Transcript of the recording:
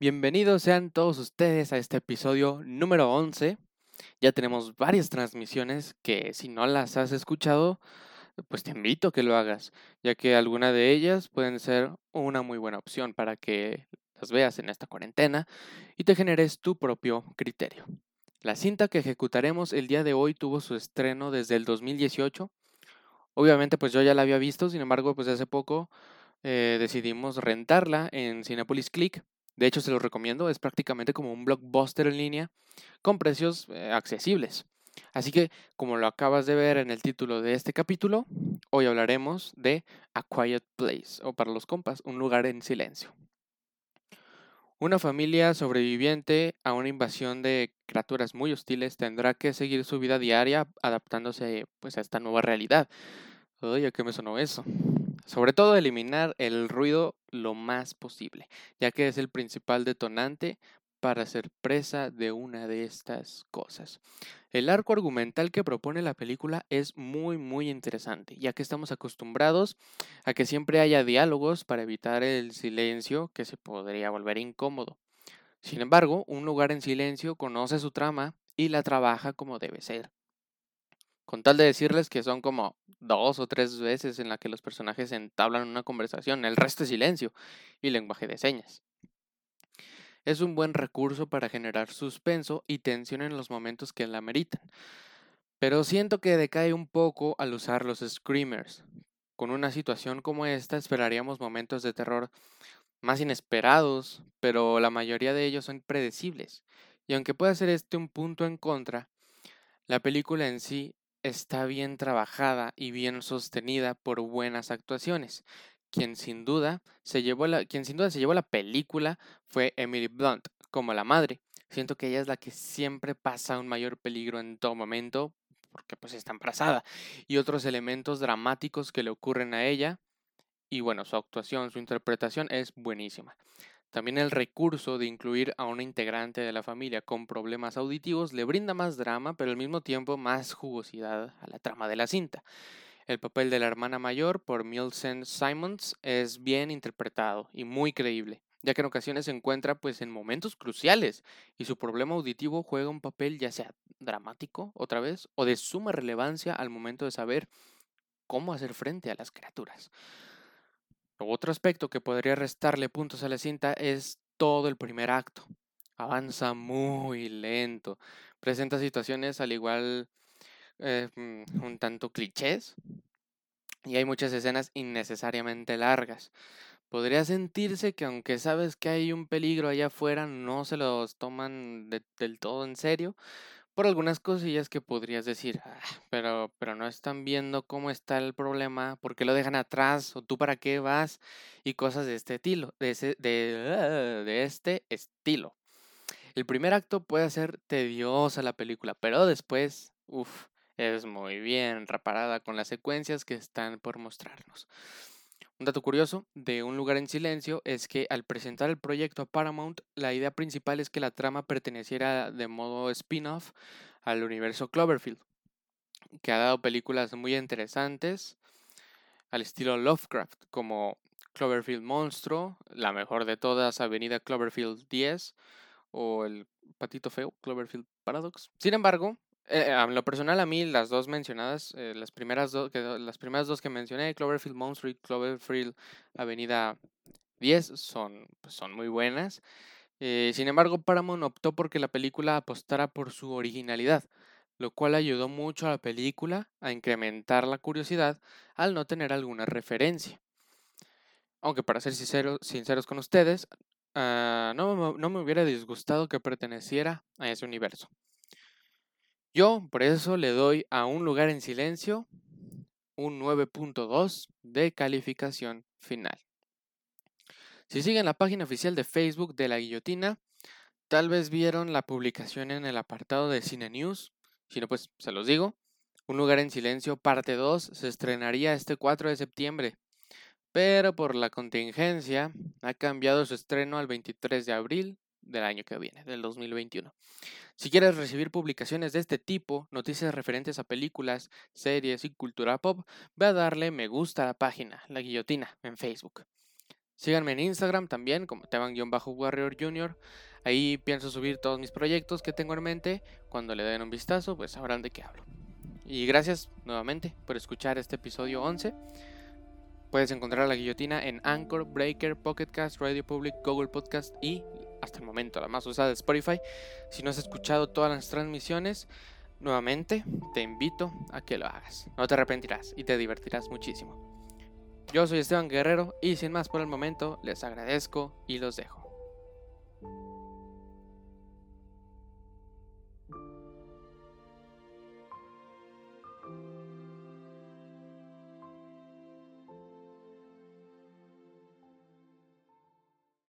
Bienvenidos sean todos ustedes a este episodio número 11. Ya tenemos varias transmisiones que si no las has escuchado, pues te invito a que lo hagas, ya que alguna de ellas pueden ser una muy buena opción para que las veas en esta cuarentena y te generes tu propio criterio. La cinta que ejecutaremos el día de hoy tuvo su estreno desde el 2018. Obviamente pues yo ya la había visto, sin embargo pues hace poco eh, decidimos rentarla en Cinepolis Click de hecho, se lo recomiendo, es prácticamente como un blockbuster en línea con precios eh, accesibles. Así que, como lo acabas de ver en el título de este capítulo, hoy hablaremos de A Quiet Place, o para los compas, un lugar en silencio. Una familia sobreviviente a una invasión de criaturas muy hostiles tendrá que seguir su vida diaria adaptándose pues, a esta nueva realidad. Oye, qué me sonó eso? Sobre todo eliminar el ruido lo más posible, ya que es el principal detonante para ser presa de una de estas cosas. El arco argumental que propone la película es muy muy interesante, ya que estamos acostumbrados a que siempre haya diálogos para evitar el silencio que se podría volver incómodo. Sin embargo, un lugar en silencio conoce su trama y la trabaja como debe ser. Con tal de decirles que son como dos o tres veces en la que los personajes entablan una conversación, el resto es silencio y lenguaje de señas. Es un buen recurso para generar suspenso y tensión en los momentos que la meritan. Pero siento que decae un poco al usar los screamers. Con una situación como esta esperaríamos momentos de terror más inesperados, pero la mayoría de ellos son predecibles. Y aunque pueda ser este un punto en contra, la película en sí está bien trabajada y bien sostenida por buenas actuaciones. Quien sin duda se llevó la, quien sin duda se llevó la película fue Emily Blunt como la madre. Siento que ella es la que siempre pasa un mayor peligro en todo momento porque pues está embarazada y otros elementos dramáticos que le ocurren a ella y bueno, su actuación, su interpretación es buenísima. También el recurso de incluir a una integrante de la familia con problemas auditivos le brinda más drama, pero al mismo tiempo más jugosidad a la trama de la cinta. El papel de la hermana mayor por Millicent Simons es bien interpretado y muy creíble, ya que en ocasiones se encuentra pues en momentos cruciales y su problema auditivo juega un papel ya sea dramático otra vez o de suma relevancia al momento de saber cómo hacer frente a las criaturas. Otro aspecto que podría restarle puntos a la cinta es todo el primer acto. Avanza muy lento. Presenta situaciones al igual eh, mm, un tanto clichés. Y hay muchas escenas innecesariamente largas. Podría sentirse que aunque sabes que hay un peligro allá afuera, no se los toman del todo en serio por algunas cosillas que podrías decir, ah, pero, pero no están viendo cómo está el problema, por qué lo dejan atrás, o tú para qué vas, y cosas de este estilo, de, de, de este estilo. El primer acto puede ser tediosa la película, pero después, uff, es muy bien reparada con las secuencias que están por mostrarnos. Un dato curioso de Un lugar en silencio es que al presentar el proyecto a Paramount, la idea principal es que la trama perteneciera de modo spin-off al universo Cloverfield, que ha dado películas muy interesantes al estilo Lovecraft, como Cloverfield Monstruo, la mejor de todas, Avenida Cloverfield 10, o el patito feo, Cloverfield Paradox. Sin embargo, eh, lo personal, a mí las dos mencionadas, eh, las, primeras que, las primeras dos que mencioné, Cloverfield Monster y Cloverfield Avenida 10, son, pues, son muy buenas. Eh, sin embargo, Paramount optó porque la película apostara por su originalidad, lo cual ayudó mucho a la película a incrementar la curiosidad al no tener alguna referencia. Aunque para ser sinceros con ustedes, ah, no, no me hubiera disgustado que perteneciera a ese universo. Yo por eso le doy a un lugar en silencio un 9.2 de calificación final. Si siguen la página oficial de Facebook de la guillotina, tal vez vieron la publicación en el apartado de Cine News. Si no, pues se los digo. Un lugar en silencio, parte 2, se estrenaría este 4 de septiembre. Pero por la contingencia ha cambiado su estreno al 23 de abril del año que viene, del 2021. Si quieres recibir publicaciones de este tipo, noticias referentes a películas, series y cultura pop, ve a darle me gusta a la página, La Guillotina, en Facebook. Síganme en Instagram también, como Teban-Warrior Junior. Ahí pienso subir todos mis proyectos que tengo en mente. Cuando le den un vistazo, pues sabrán de qué hablo. Y gracias nuevamente por escuchar este episodio 11. Puedes encontrar la guillotina en Anchor, Breaker, Pocketcast, Radio Public, Google Podcast y hasta el momento la más usada Spotify. Si no has escuchado todas las transmisiones, nuevamente te invito a que lo hagas. No te arrepentirás y te divertirás muchísimo. Yo soy Esteban Guerrero y sin más por el momento les agradezco y los dejo.